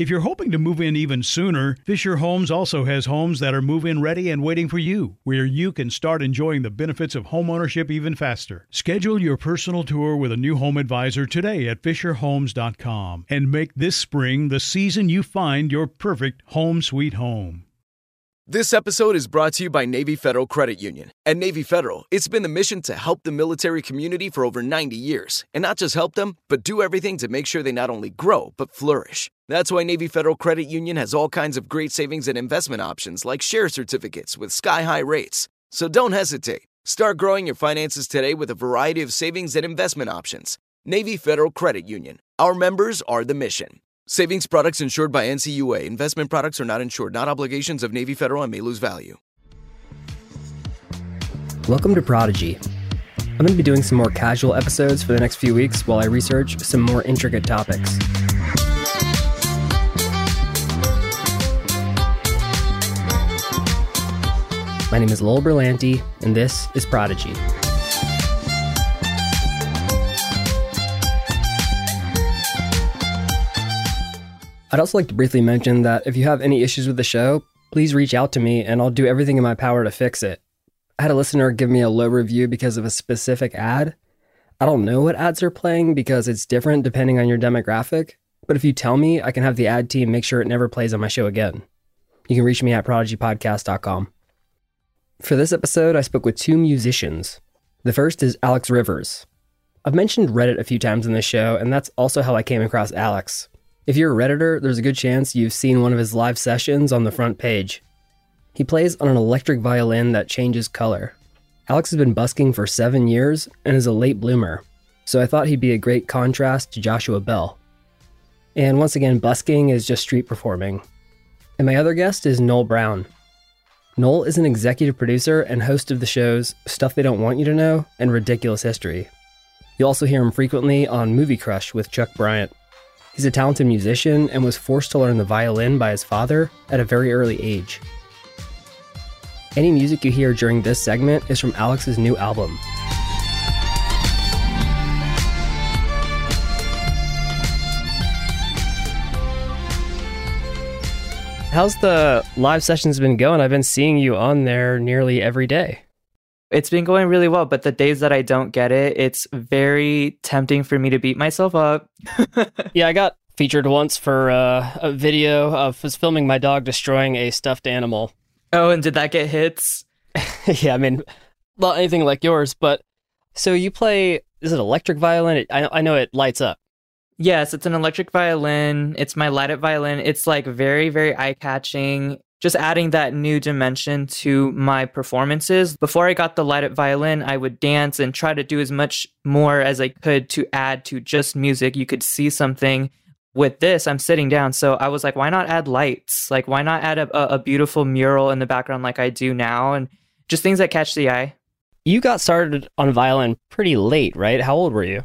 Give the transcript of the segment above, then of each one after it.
If you're hoping to move in even sooner, Fisher Homes also has homes that are move in ready and waiting for you, where you can start enjoying the benefits of homeownership even faster. Schedule your personal tour with a new home advisor today at FisherHomes.com and make this spring the season you find your perfect home sweet home. This episode is brought to you by Navy Federal Credit Union. At Navy Federal, it's been the mission to help the military community for over 90 years. And not just help them, but do everything to make sure they not only grow, but flourish. That's why Navy Federal Credit Union has all kinds of great savings and investment options like share certificates with sky high rates. So don't hesitate. Start growing your finances today with a variety of savings and investment options. Navy Federal Credit Union. Our members are the mission. Savings products insured by NCUA. Investment products are not insured, not obligations of Navy Federal and may lose value. Welcome to Prodigy. I'm going to be doing some more casual episodes for the next few weeks while I research some more intricate topics. My name is Lowell Berlanti, and this is Prodigy. I'd also like to briefly mention that if you have any issues with the show, please reach out to me and I'll do everything in my power to fix it. I had a listener give me a low review because of a specific ad. I don't know what ads are playing because it's different depending on your demographic, but if you tell me, I can have the ad team make sure it never plays on my show again. You can reach me at prodigypodcast.com. For this episode, I spoke with two musicians. The first is Alex Rivers. I've mentioned Reddit a few times in this show, and that's also how I came across Alex. If you're a Redditor, there's a good chance you've seen one of his live sessions on the front page. He plays on an electric violin that changes color. Alex has been busking for seven years and is a late bloomer, so I thought he'd be a great contrast to Joshua Bell. And once again, busking is just street performing. And my other guest is Noel Brown. Noel is an executive producer and host of the shows Stuff They Don't Want You to Know and Ridiculous History. You'll also hear him frequently on Movie Crush with Chuck Bryant. He's a talented musician and was forced to learn the violin by his father at a very early age. Any music you hear during this segment is from Alex's new album. How's the live sessions been going? I've been seeing you on there nearly every day. It's been going really well, but the days that I don't get it, it's very tempting for me to beat myself up. yeah, I got featured once for uh, a video of was filming my dog destroying a stuffed animal. Oh, and did that get hits? yeah, I mean, not anything like yours, but so you play? Is it electric violin? It, I I know it lights up. Yes, it's an electric violin. It's my light up violin. It's like very very eye catching just adding that new dimension to my performances. Before I got the light up violin, I would dance and try to do as much more as I could to add to just music. You could see something. With this, I'm sitting down. So I was like, why not add lights? Like, why not add a, a beautiful mural in the background like I do now? And just things that catch the eye. You got started on violin pretty late, right? How old were you?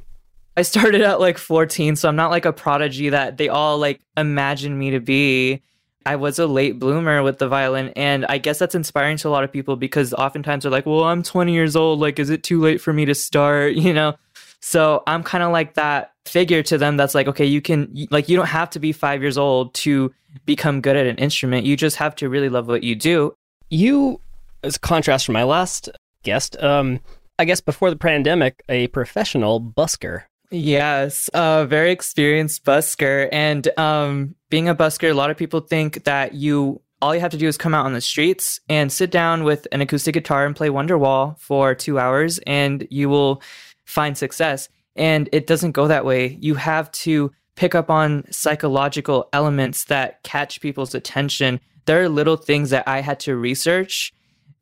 I started at like 14, so I'm not like a prodigy that they all like imagine me to be. I was a late bloomer with the violin. And I guess that's inspiring to a lot of people because oftentimes they're like, well, I'm 20 years old. Like, is it too late for me to start? You know? So I'm kind of like that figure to them that's like, okay, you can, like, you don't have to be five years old to become good at an instrument. You just have to really love what you do. You, as contrast from my last guest, um, I guess before the pandemic, a professional busker. Yes, a very experienced busker. And um, being a busker, a lot of people think that you all you have to do is come out on the streets and sit down with an acoustic guitar and play Wonderwall for two hours, and you will find success. And it doesn't go that way. You have to pick up on psychological elements that catch people's attention. There are little things that I had to research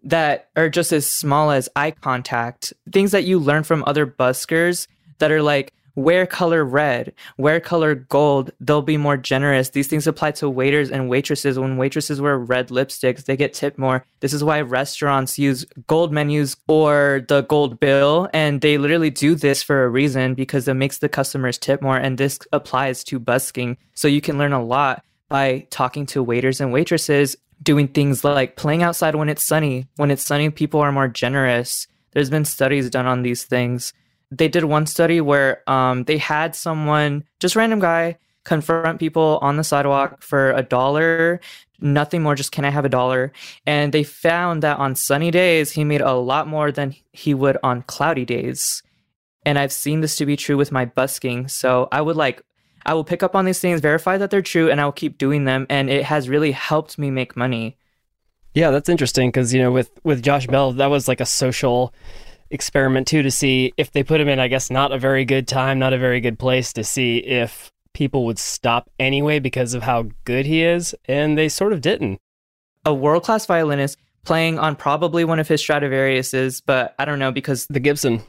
that are just as small as eye contact, things that you learn from other buskers that are like, wear color red, wear color gold, they'll be more generous. These things apply to waiters and waitresses. When waitresses wear red lipsticks, they get tipped more. This is why restaurants use gold menus or the gold bill. And they literally do this for a reason because it makes the customers tip more. And this applies to busking. So you can learn a lot by talking to waiters and waitresses, doing things like playing outside when it's sunny. When it's sunny, people are more generous. There's been studies done on these things they did one study where um, they had someone, just random guy, confront people on the sidewalk for a dollar, nothing more, just can I have a dollar? And they found that on sunny days, he made a lot more than he would on cloudy days. And I've seen this to be true with my busking. So I would like, I will pick up on these things, verify that they're true, and I will keep doing them. And it has really helped me make money. Yeah, that's interesting because, you know, with, with Josh Bell, that was like a social experiment too to see if they put him in, I guess, not a very good time, not a very good place to see if people would stop anyway because of how good he is. And they sort of didn't. A world class violinist playing on probably one of his Stradivariuses, but I don't know because the Gibson.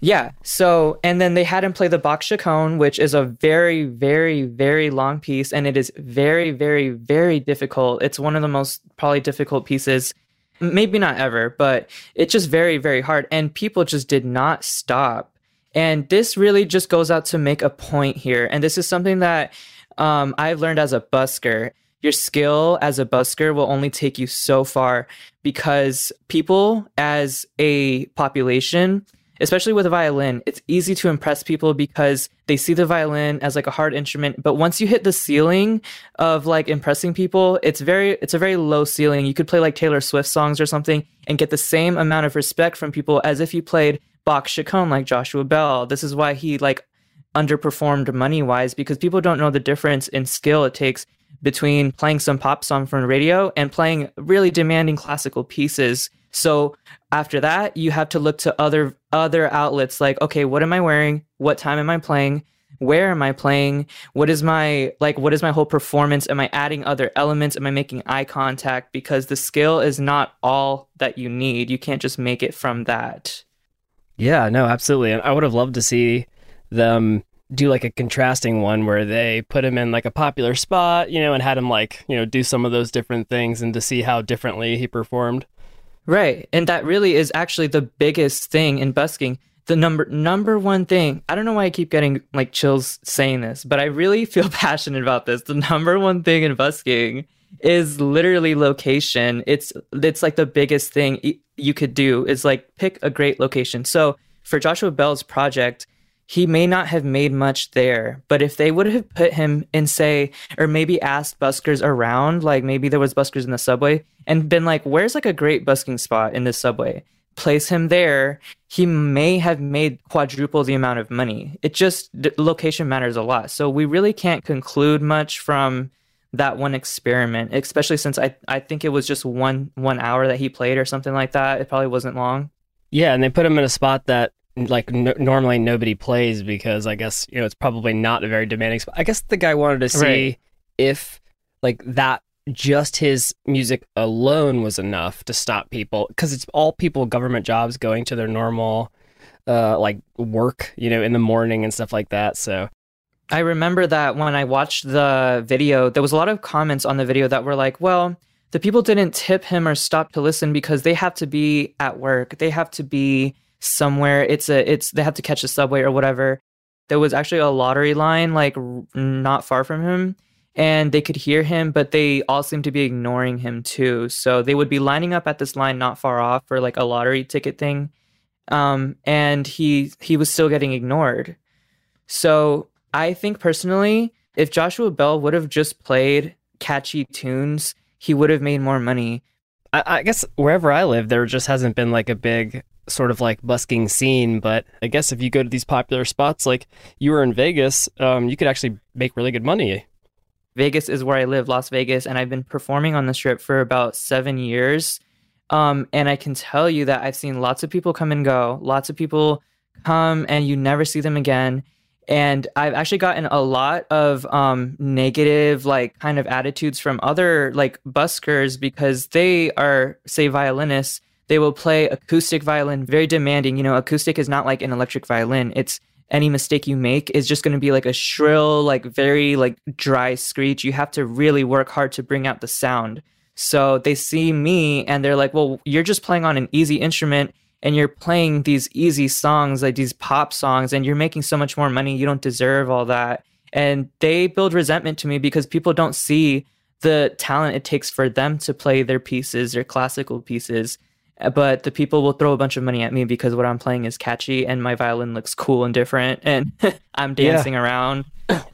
Yeah. So, and then they had him play the Bach Chaconne, which is a very, very, very long piece. And it is very, very, very difficult. It's one of the most probably difficult pieces maybe not ever, but it's just very, very hard. And people just did not stop. And this really just goes out to make a point here. And this is something that um, I've learned as a busker. Your skill as a busker will only take you so far because people as a population especially with a violin, it's easy to impress people because they see the violin as like a hard instrument. But once you hit the ceiling of like impressing people, it's very it's a very low ceiling. You could play like Taylor Swift songs or something and get the same amount of respect from people as if you played Bach Chaconne like Joshua Bell. This is why he like underperformed money wise because people don't know the difference in skill it takes between playing some pop song from radio and playing really demanding classical pieces so after that, you have to look to other other outlets like, okay, what am I wearing? What time am I playing? Where am I playing? What is my like what is my whole performance? Am I adding other elements? Am I making eye contact? Because the skill is not all that you need. You can't just make it from that. Yeah, no, absolutely. And I would have loved to see them do like a contrasting one where they put him in like a popular spot, you know, and had him like, you know, do some of those different things and to see how differently he performed. Right. And that really is actually the biggest thing in busking. The number number one thing, I don't know why I keep getting like chills saying this, but I really feel passionate about this. The number one thing in busking is literally location. It's it's like the biggest thing you could do is like pick a great location. So for Joshua Bell's project, he may not have made much there, but if they would have put him in, say, or maybe asked buskers around, like maybe there was buskers in the subway, and been like, "Where's like a great busking spot in this subway?" Place him there, he may have made quadruple the amount of money. It just location matters a lot, so we really can't conclude much from that one experiment, especially since I I think it was just one one hour that he played or something like that. It probably wasn't long. Yeah, and they put him in a spot that like n- normally nobody plays because I guess you know it's probably not a very demanding spot. I guess the guy wanted to see right. if like that just his music alone was enough to stop people because it's all people government jobs going to their normal uh like work you know in the morning and stuff like that so I remember that when I watched the video there was a lot of comments on the video that were like well the people didn't tip him or stop to listen because they have to be at work they have to be somewhere. It's a it's they have to catch the subway or whatever. There was actually a lottery line like not far from him and they could hear him but they all seemed to be ignoring him too. So they would be lining up at this line not far off for like a lottery ticket thing. Um and he he was still getting ignored. So I think personally if Joshua Bell would have just played catchy tunes, he would have made more money. I, I, guess wherever I live, there just hasn't been like a big sort of like busking scene. But I guess if you go to these popular spots, like you were in Vegas, um, you could actually make really good money. Vegas is where I live, Las Vegas, and I've been performing on the strip for about seven years. Um, and I can tell you that I've seen lots of people come and go, lots of people come and you never see them again. And I've actually gotten a lot of um, negative, like, kind of attitudes from other, like, buskers because they are, say, violinists. They will play acoustic violin, very demanding. You know, acoustic is not like an electric violin. It's any mistake you make is just going to be like a shrill, like, very, like, dry screech. You have to really work hard to bring out the sound. So they see me and they're like, well, you're just playing on an easy instrument and you're playing these easy songs, like these pop songs, and you're making so much more money. You don't deserve all that. And they build resentment to me because people don't see the talent it takes for them to play their pieces, their classical pieces. But the people will throw a bunch of money at me because what I'm playing is catchy and my violin looks cool and different and I'm dancing yeah. around.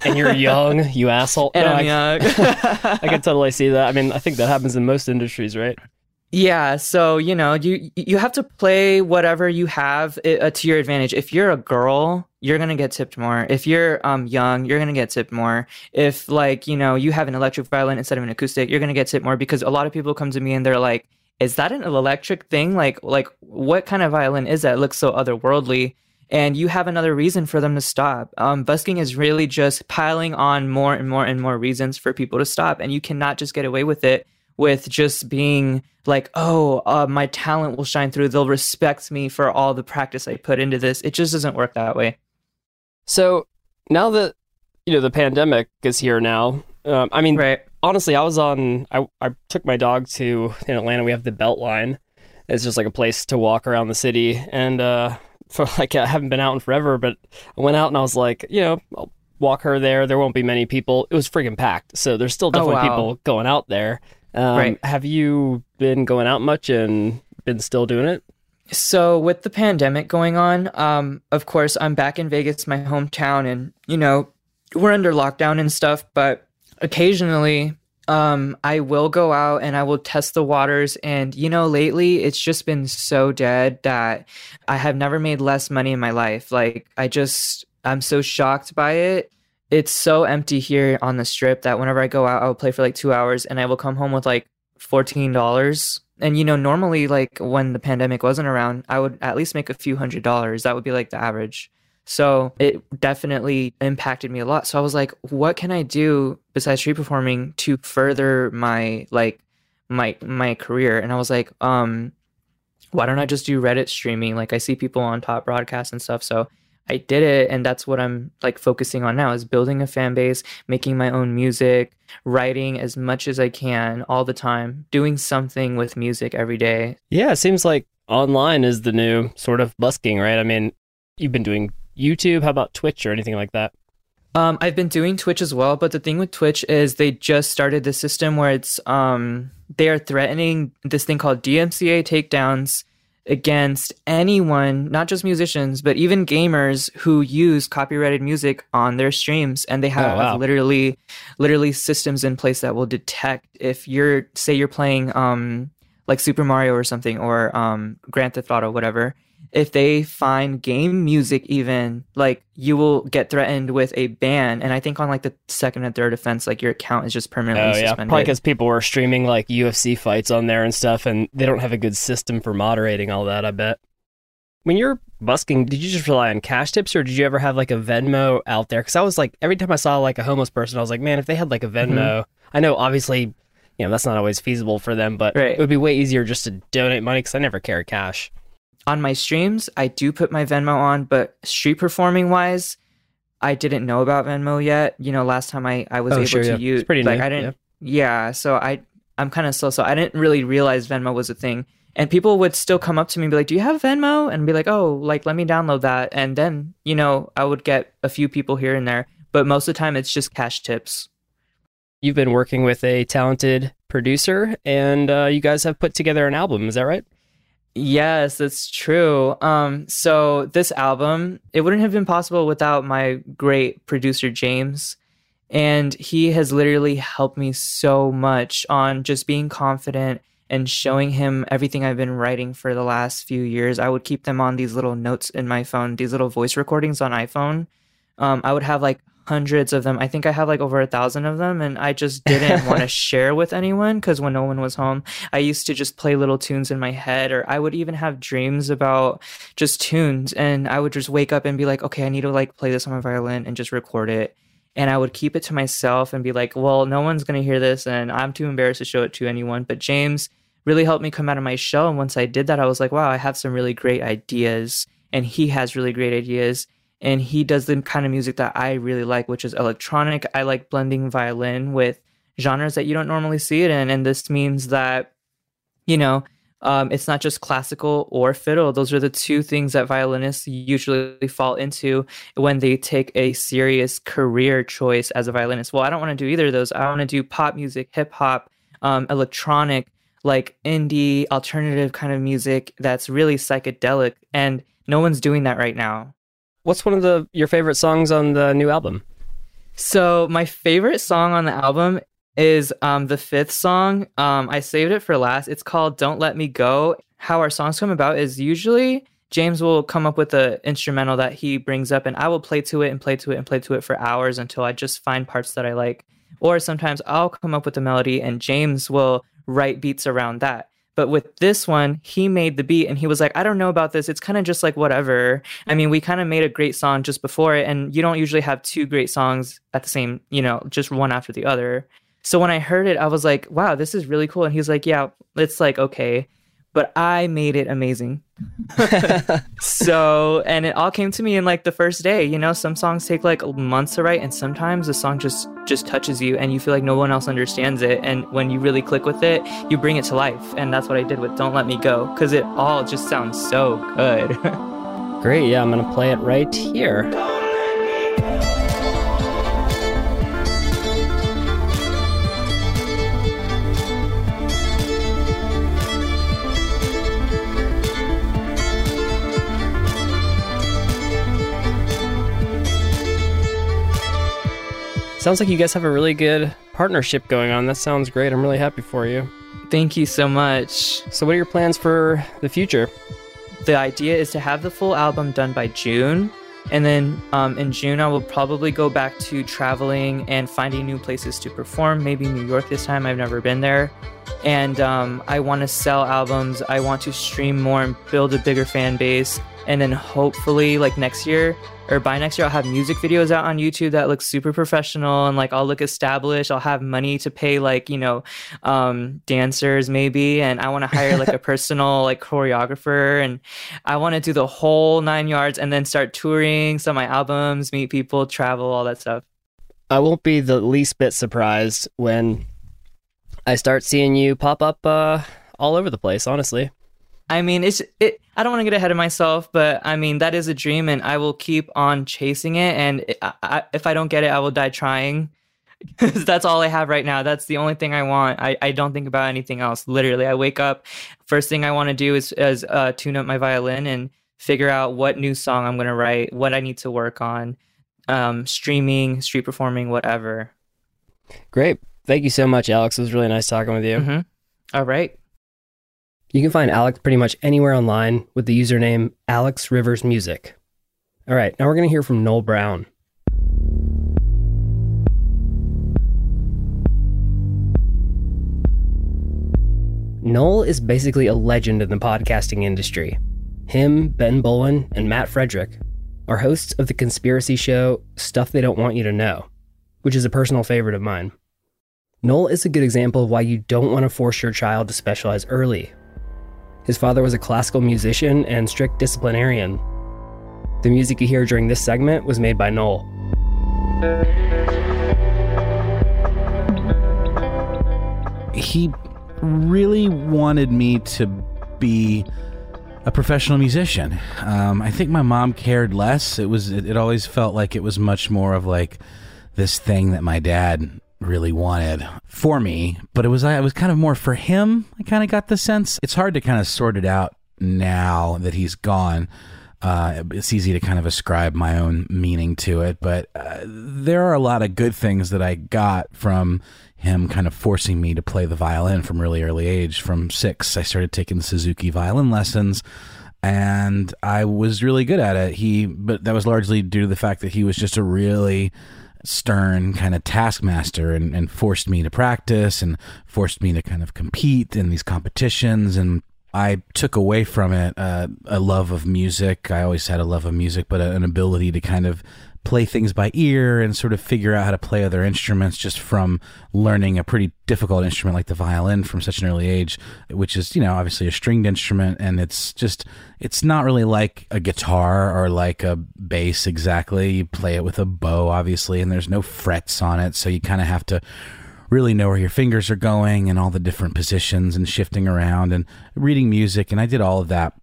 And you're young, you asshole. And no, I'm I, young. I can totally see that. I mean, I think that happens in most industries, right? Yeah, so you know, you you have to play whatever you have uh, to your advantage. If you're a girl, you're gonna get tipped more. If you're um young, you're gonna get tipped more. If like you know you have an electric violin instead of an acoustic, you're gonna get tipped more because a lot of people come to me and they're like, "Is that an electric thing? Like like what kind of violin is that? It looks so otherworldly." And you have another reason for them to stop. Um, busking is really just piling on more and more and more reasons for people to stop, and you cannot just get away with it with just being like, oh, uh, my talent will shine through. They'll respect me for all the practice I put into this. It just doesn't work that way. So now that you know the pandemic is here now, um, I mean, right. Honestly, I was on. I I took my dog to in Atlanta. We have the Beltline. It's just like a place to walk around the city, and uh, for like I haven't been out in forever, but I went out and I was like, you know, I'll walk her there. There won't be many people. It was friggin' packed, so there's still oh, definitely oh, wow. people going out there. Um, right. Have you been going out much and been still doing it? So with the pandemic going on, um, of course, I'm back in Vegas, my hometown, and you know we're under lockdown and stuff. But occasionally, um, I will go out and I will test the waters. And you know, lately it's just been so dead that I have never made less money in my life. Like I just I'm so shocked by it it's so empty here on the strip that whenever I go out, I will play for like two hours and I will come home with like fourteen dollars. And you know, normally like when the pandemic wasn't around, I would at least make a few hundred dollars. That would be like the average. So it definitely impacted me a lot. So I was like, what can I do besides street performing to further my like my my career? And I was like, um, why don't I just do Reddit streaming? Like I see people on top broadcast and stuff. So I did it and that's what I'm like focusing on now is building a fan base, making my own music, writing as much as I can all the time, doing something with music every day. Yeah, it seems like online is the new sort of busking, right? I mean, you've been doing YouTube, how about Twitch or anything like that? Um, I've been doing Twitch as well, but the thing with Twitch is they just started the system where it's um they are threatening this thing called DMCA takedowns against anyone, not just musicians, but even gamers who use copyrighted music on their streams. And they have oh, wow. literally, literally systems in place that will detect if you're, say, you're playing um, like Super Mario or something, or um, Grand Theft Auto, whatever if they find game music even like you will get threatened with a ban and i think on like the second and third offense like your account is just permanently oh, yeah. suspended probably because people were streaming like ufc fights on there and stuff and they don't have a good system for moderating all that i bet when you're busking did you just rely on cash tips or did you ever have like a venmo out there because i was like every time i saw like a homeless person i was like man if they had like a venmo mm-hmm. i know obviously you know that's not always feasible for them but right. it would be way easier just to donate money because i never carry cash on my streams, I do put my Venmo on, but street performing wise, I didn't know about Venmo yet. You know, last time I, I was oh, able sure, to yeah. use it's pretty like new. I didn't yeah. yeah, so I I'm kind of slow, so I didn't really realize Venmo was a thing. And people would still come up to me and be like, "Do you have Venmo?" And be like, "Oh, like let me download that." And then, you know, I would get a few people here and there, but most of the time it's just cash tips. You've been working with a talented producer and uh, you guys have put together an album, is that right? Yes, that's true. Um, so this album, it wouldn't have been possible without my great producer James. And he has literally helped me so much on just being confident and showing him everything I've been writing for the last few years. I would keep them on these little notes in my phone, these little voice recordings on iPhone. Um, I would have like hundreds of them. I think I have like over a thousand of them, and I just didn't want to share with anyone because when no one was home, I used to just play little tunes in my head, or I would even have dreams about just tunes, and I would just wake up and be like, okay, I need to like play this on my violin and just record it. And I would keep it to myself and be like, well, no one's gonna hear this, and I'm too embarrassed to show it to anyone. But James really helped me come out of my shell, and once I did that, I was like, wow, I have some really great ideas, and he has really great ideas and he does the kind of music that I really like, which is electronic. I like blending violin with genres that you don't normally see it in, and this means that you know um, it's not just classical or fiddle. Those are the two things that violinists usually fall into when they take a serious career choice as a violinist. Well, I don't want to do either of those. I want to do pop music, hip hop, um, electronic, like indie, alternative kind of music that's really psychedelic. And no one's doing that right now. What's one of the your favorite songs on the new album? So my favorite song on the album is um, the fifth song. Um, I saved it for last. It's called "Don't Let Me Go." How our songs come about is usually James will come up with an instrumental that he brings up, and I will play to it and play to it and play to it for hours until I just find parts that I like. Or sometimes I'll come up with a melody, and James will write beats around that. But with this one, he made the beat and he was like, I don't know about this. It's kind of just like whatever. I mean, we kind of made a great song just before it, and you don't usually have two great songs at the same, you know, just one after the other. So when I heard it, I was like, wow, this is really cool. And he's like, yeah, it's like, okay but I made it amazing. so, and it all came to me in like the first day. You know, some songs take like months to write, and sometimes the song just just touches you, and you feel like no one else understands it. And when you really click with it, you bring it to life. And that's what I did with "Don't Let Me Go" because it all just sounds so good. Great, yeah, I'm gonna play it right here. Sounds like you guys have a really good partnership going on. That sounds great. I'm really happy for you. Thank you so much. So, what are your plans for the future? The idea is to have the full album done by June. And then um, in June, I will probably go back to traveling and finding new places to perform. Maybe New York this time. I've never been there. And um, I want to sell albums. I want to stream more and build a bigger fan base. And then hopefully, like next year, or by next year I'll have music videos out on YouTube that look super professional and like I'll look established. I'll have money to pay like, you know, um, dancers maybe and I want to hire like a personal like choreographer and I want to do the whole 9 yards and then start touring some of my albums, meet people, travel, all that stuff. I won't be the least bit surprised when I start seeing you pop up uh, all over the place, honestly. I mean, it's it. I don't want to get ahead of myself, but I mean that is a dream, and I will keep on chasing it. And I, I, if I don't get it, I will die trying. Because that's all I have right now. That's the only thing I want. I, I don't think about anything else. Literally, I wake up. First thing I want to do is is uh, tune up my violin and figure out what new song I'm going to write, what I need to work on, um, streaming, street performing, whatever. Great. Thank you so much, Alex. It was really nice talking with you. Mm-hmm. All right. You can find Alex pretty much anywhere online with the username Alex Rivers Music. All right, now we're going to hear from Noel Brown. Noel is basically a legend in the podcasting industry. Him, Ben Bowlin, and Matt Frederick are hosts of the conspiracy show Stuff They Don't Want You to Know, which is a personal favorite of mine. Noel is a good example of why you don't want to force your child to specialize early his father was a classical musician and strict disciplinarian. The music you hear during this segment was made by Noel. He really wanted me to be a professional musician. Um, I think my mom cared less. It was it, it always felt like it was much more of like this thing that my dad really wanted for me, but it was I was kind of more for him. I kind of got the sense. It's hard to kind of sort it out now that he's gone. Uh, it's easy to kind of ascribe my own meaning to it, but uh, there are a lot of good things that I got from him kind of forcing me to play the violin from really early age. From six, I started taking Suzuki violin lessons and I was really good at it. He, but that was largely due to the fact that he was just a really stern kind of taskmaster and, and forced me to practice and forced me to kind of compete in these competitions and I took away from it uh, a love of music. I always had a love of music, but an ability to kind of play things by ear and sort of figure out how to play other instruments just from learning a pretty difficult instrument like the violin from such an early age, which is, you know, obviously a stringed instrument. And it's just, it's not really like a guitar or like a bass exactly. You play it with a bow, obviously, and there's no frets on it. So you kind of have to really know where your fingers are going and all the different positions and shifting around and reading music. And I did all of that.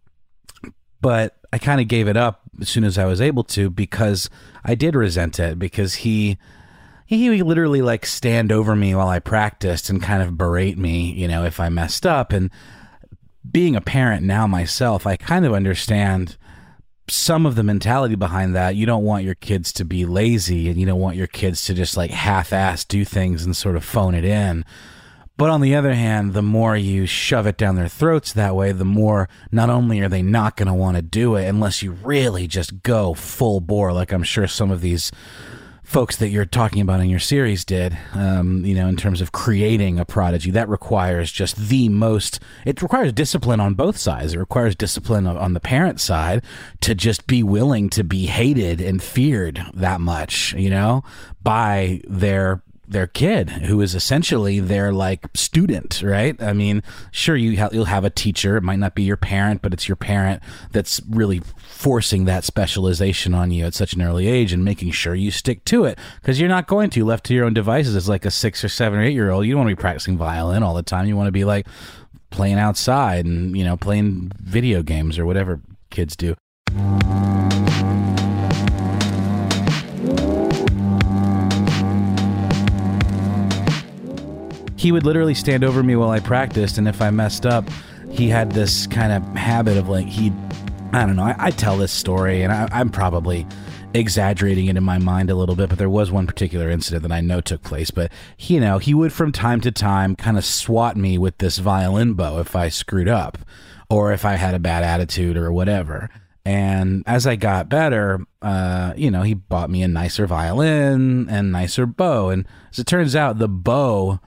But I kind of gave it up as soon as I was able to because I did resent it because he he would literally like stand over me while I practiced and kind of berate me, you know, if I messed up and being a parent now myself, I kind of understand some of the mentality behind that. You don't want your kids to be lazy and you don't want your kids to just like half ass do things and sort of phone it in. But on the other hand, the more you shove it down their throats that way, the more not only are they not going to want to do it unless you really just go full bore, like I'm sure some of these folks that you're talking about in your series did, um, you know, in terms of creating a prodigy. That requires just the most, it requires discipline on both sides. It requires discipline on the parent side to just be willing to be hated and feared that much, you know, by their their kid who is essentially their like student right? I mean sure you ha- you'll have a teacher. It might not be your parent but it's your parent that's really forcing that specialization on you at such an early age and making sure you stick to it because you're not going to. Left to your own devices as like a six or seven or eight year old you don't want to be practicing violin all the time. You want to be like playing outside and you know playing video games or whatever kids do he would literally stand over me while I practiced, and if I messed up, he had this kind of habit of like he, I don't know. I, I tell this story, and I, I'm probably exaggerating it in my mind a little bit, but there was one particular incident that I know took place. But you know, he would from time to time kind of swat me with this violin bow if I screwed up, or if I had a bad attitude or whatever. And as I got better, uh, you know, he bought me a nicer violin and nicer bow. And as it turns out, the bow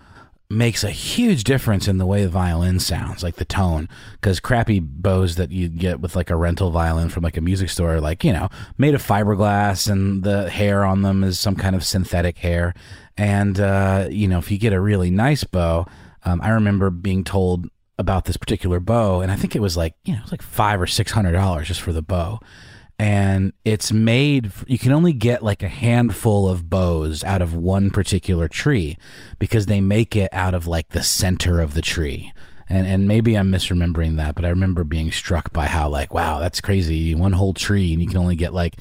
makes a huge difference in the way the violin sounds, like the tone. Because crappy bows that you get with like a rental violin from like a music store, like, you know, made of fiberglass and the hair on them is some kind of synthetic hair. And, uh, you know, if you get a really nice bow, um, I remember being told about this particular bow, and I think it was like, you know, it was like five or six hundred dollars just for the bow and it's made you can only get like a handful of bows out of one particular tree because they make it out of like the center of the tree. And and maybe I'm misremembering that but I remember being struck by how like wow that's crazy. One whole tree and you can only get like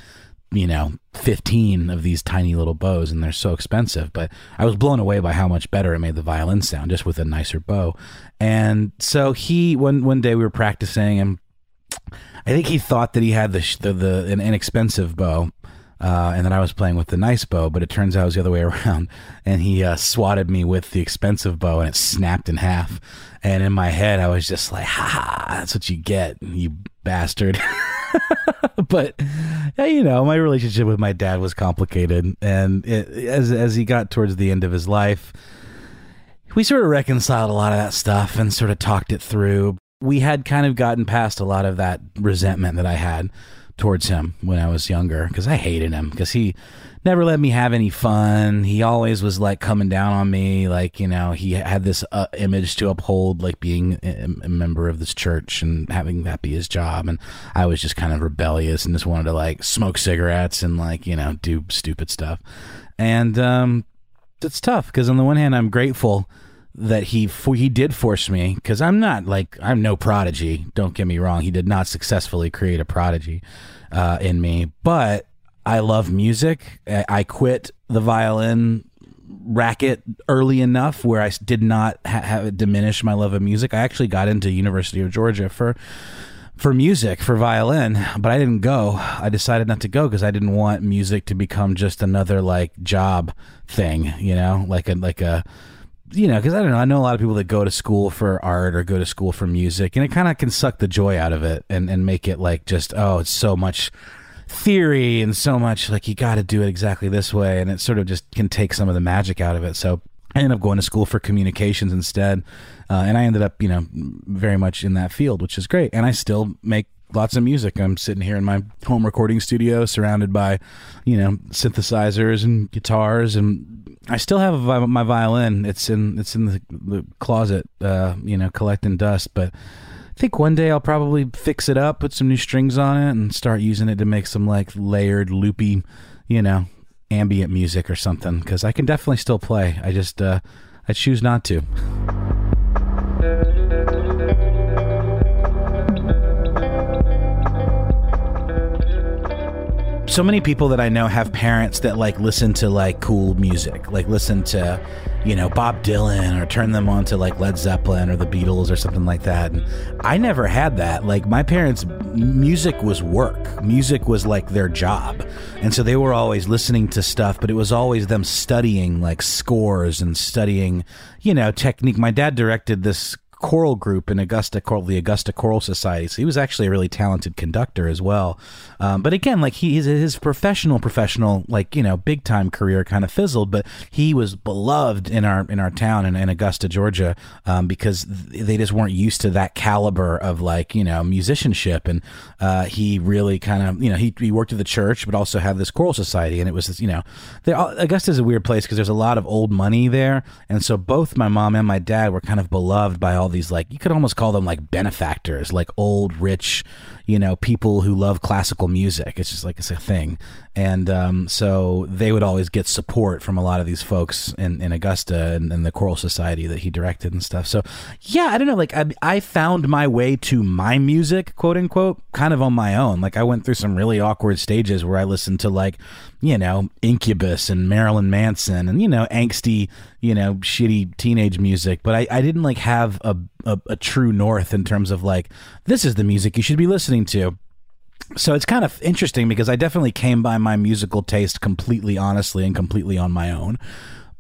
you know 15 of these tiny little bows and they're so expensive. But I was blown away by how much better it made the violin sound just with a nicer bow. And so he one one day we were practicing and I think he thought that he had the the, the an inexpensive bow, uh, and that I was playing with the nice bow, but it turns out it was the other way around. And he uh, swatted me with the expensive bow, and it snapped in half. And in my head, I was just like, "Ha ha! That's what you get, you bastard." but you know, my relationship with my dad was complicated, and it, as as he got towards the end of his life, we sort of reconciled a lot of that stuff and sort of talked it through we had kind of gotten past a lot of that resentment that I had towards him when I was younger because I hated him because he never let me have any fun. He always was like coming down on me, like you know he had this uh, image to uphold, like being a, a, member of this church and having that be his job. And I was just kind of rebellious and just wanted to like smoke cigarettes and like you know do stupid stuff. And um, it's tough because on the one hand I'm grateful that he he did force me because I'm not like I'm no prodigy. Don't get me wrong. He did not successfully create a prodigy uh, in me, but I love music. I quit the violin racket early enough where I did not ha- have it diminish my love of music. I actually got into University of Georgia for for music for violin, but I didn't go. I decided not to go because I didn't want music to become just another like job thing, you know, like a like a you know, because I don't know. I know a lot of people that go to school for art or go to school for music, and it kind of can suck the joy out of it and, and make it like just, oh, it's so much theory and so much like you got to do it exactly this way, and it sort of just can take some of the magic out of it. So I ended up going to school for communications instead, uh, and I ended up, you know, very much in that field, which is great. And I still make lots of music. I'm sitting here in my home recording studio, surrounded by, you know, synthesizers and guitars, and I still have my violin. It's in it's in the, the closet, uh, you know, collecting dust, but. I think one day I'll probably fix it up, put some new strings on it, and start using it to make some like layered, loopy, you know, ambient music or something. Because I can definitely still play. I just uh, I choose not to. So many people that I know have parents that like listen to like cool music, like listen to, you know, Bob Dylan or turn them on to like Led Zeppelin or the Beatles or something like that. And I never had that. Like my parents, music was work. Music was like their job. And so they were always listening to stuff, but it was always them studying like scores and studying, you know, technique. My dad directed this choral group in Augusta called the Augusta Choral Society. So he was actually a really talented conductor as well. Um, but again, like he his, his professional professional like you know big time career kind of fizzled, but he was beloved in our in our town in, in Augusta, Georgia, um, because they just weren't used to that caliber of like you know musicianship, and uh, he really kind of you know he he worked at the church, but also had this choral society, and it was you know Augusta is a weird place because there's a lot of old money there, and so both my mom and my dad were kind of beloved by all these like you could almost call them like benefactors, like old rich you know, people who love classical music. It's just like it's a thing. And um, so they would always get support from a lot of these folks in, in Augusta and, and, the choral society that he directed and stuff. So, yeah, I don't know. Like, I, I found my way to my music, quote unquote, kind of on my own. Like, I went through some really awkward stages where I listened to, like, you know, Incubus and Marilyn Manson and, you know, angsty, you know, shitty teenage music. But I, I didn't, like, have a, a, a true north in terms of, like, this is the music you should be listening to so it's kind of interesting because I definitely came by my musical taste completely honestly and completely on my own.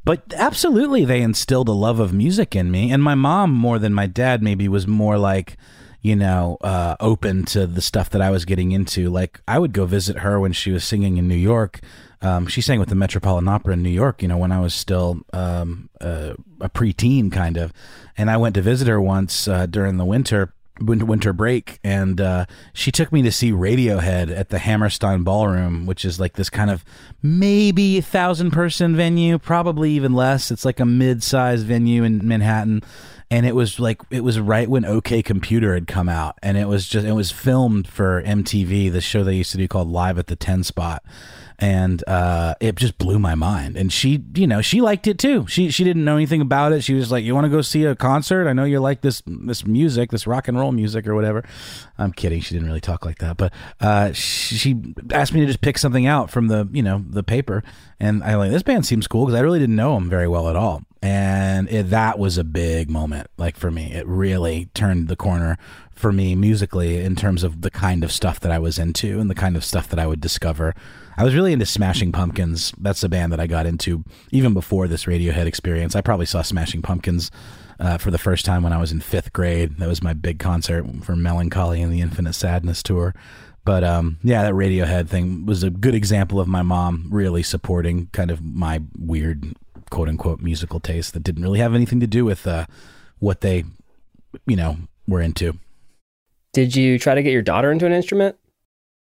But absolutely, they instilled a love of music in me. And my mom, more than my dad, maybe was more like, you know, uh, open to the stuff that I was getting into. Like, I would go visit her when she was singing in New York. Um, she sang with the Metropolitan Opera in New York, you know, when I was still um, uh, a preteen, kind of. And I went to visit her once uh, during the winter winter break and uh, she took me to see radiohead at the hammerstein ballroom which is like this kind of maybe thousand person venue probably even less. It's like a mid-sized venue in manhattan and it was like it was right when OK Computer had come out, and it was just it was filmed for MTV, the show they used to do called Live at the Ten Spot, and uh, it just blew my mind. And she, you know, she liked it too. She she didn't know anything about it. She was like, "You want to go see a concert? I know you like this this music, this rock and roll music or whatever." I'm kidding. She didn't really talk like that, but uh, she, asked me to just pick something out from the you know the paper, and I like this band seems cool because I really didn't know them very well at all. And it, that was a big moment, like for me. It really turned the corner for me musically in terms of the kind of stuff that I was into and the kind of stuff that I would discover I was really into Smashing Pumpkins. That's the band that I got into even before this Radiohead experience. I probably saw Smashing Pumpkins uh, for the first time when I was in fifth grade. That was my big concert for Melancholy and the Infinite Sadness tour. But um, yeah, that Radiohead thing was a good example of my mom really supporting kind of my weird quote unquote musical taste that didn't really have anything to do with uh, what they, you know, were into. Did you try to get your daughter into an instrument?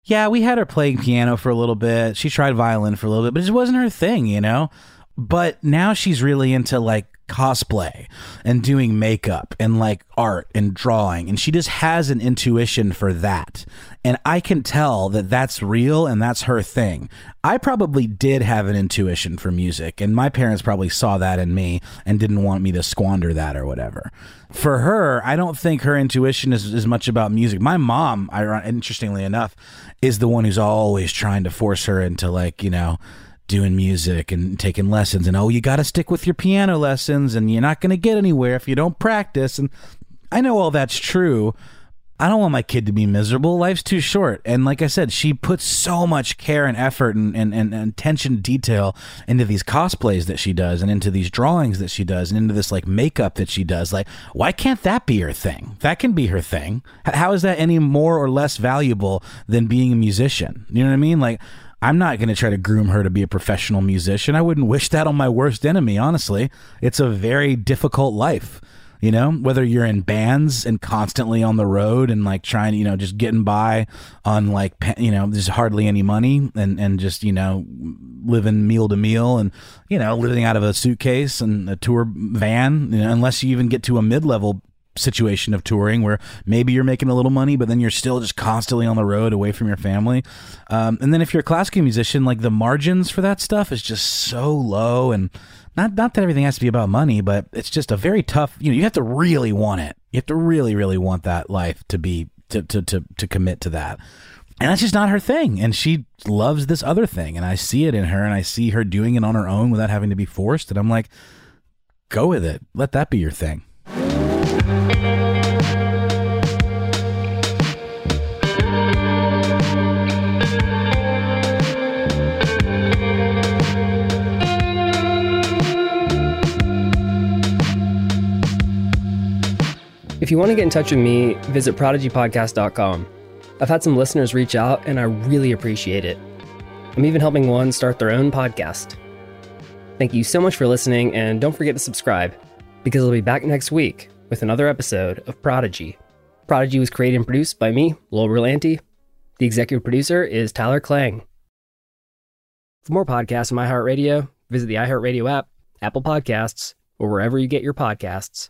Yeah, we had her playing piano for a little bit. She tried violin for a little bit, but it wasn't her thing, you know? But now she's really into like cosplay and doing makeup and like art and drawing and she just has an intuition for that and i can tell that that's real and that's her thing i probably did have an intuition for music and my parents probably saw that in me and didn't want me to squander that or whatever for her i don't think her intuition is as much about music my mom interestingly enough is the one who's always trying to force her into like you know doing music and taking lessons. And oh you got to stick with your piano lessons and you're not going to get anywhere if you don't practice. And I know all that's true I don't want my kid to be miserable. Life's too short. And like I said, she puts so much care and effort and, and, and, attention to detail into these cosplays that she does and into these drawings that she does and into this like makeup that she does. Like, why can't that be her thing? That can be her thing. How is that any more or less valuable than being a musician? You know what I mean? Like, I'm not going to try to groom her to be a professional musician. I wouldn't wish that on my worst enemy, honestly. It's a very difficult life you know whether you're in bands and constantly on the road and like trying you know just getting by on like you know there's hardly any money and and just you know living meal to meal and you know living out of a suitcase and a tour van you know, unless you even get to a mid-level situation of touring where maybe you're making a little money, but then you're still just constantly on the road away from your family. Um, and then if you're a classical musician, like the margins for that stuff is just so low and not not that everything has to be about money, but it's just a very tough. You know, you have to really want it. You have to really, really want that life to be to to to to commit to that. And that's just not her thing. And she loves this other thing. And I see it in her and I see her doing it on her own without having to be forced. And I'm like, go with it. Let that be your thing. If you want to get in touch with me, visit prodigypodcast.com. I've had some listeners reach out and I really appreciate it. I'm even helping one start their own podcast. Thank you so much for listening and don't forget to subscribe because I'll be back next week with another episode of Prodigy. Prodigy was created and produced by me, Lowell Berlanti. The executive producer is Tyler Klang. For more podcasts on iHeartRadio, visit the iHeartRadio app, Apple Podcasts, or wherever you get your podcasts.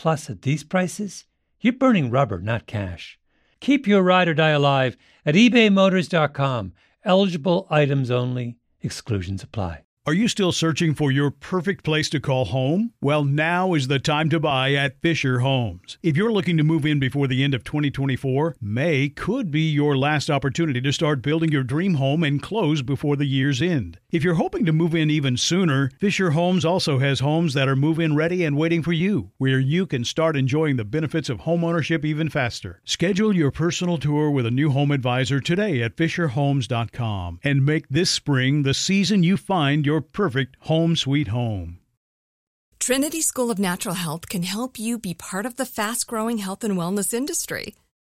Plus, at these prices, you're burning rubber, not cash. Keep your ride or die alive at ebaymotors.com. Eligible items only, exclusions apply. Are you still searching for your perfect place to call home? Well, now is the time to buy at Fischer Homes. If you're looking to move in before the end of 2024, May could be your last opportunity to start building your dream home and close before the year's end. If you're hoping to move in even sooner, Fischer Homes also has homes that are move in ready and waiting for you, where you can start enjoying the benefits of homeownership even faster. Schedule your personal tour with a new home advisor today at FischerHomes.com and make this spring the season you find your perfect home sweet home. Trinity School of Natural Health can help you be part of the fast growing health and wellness industry.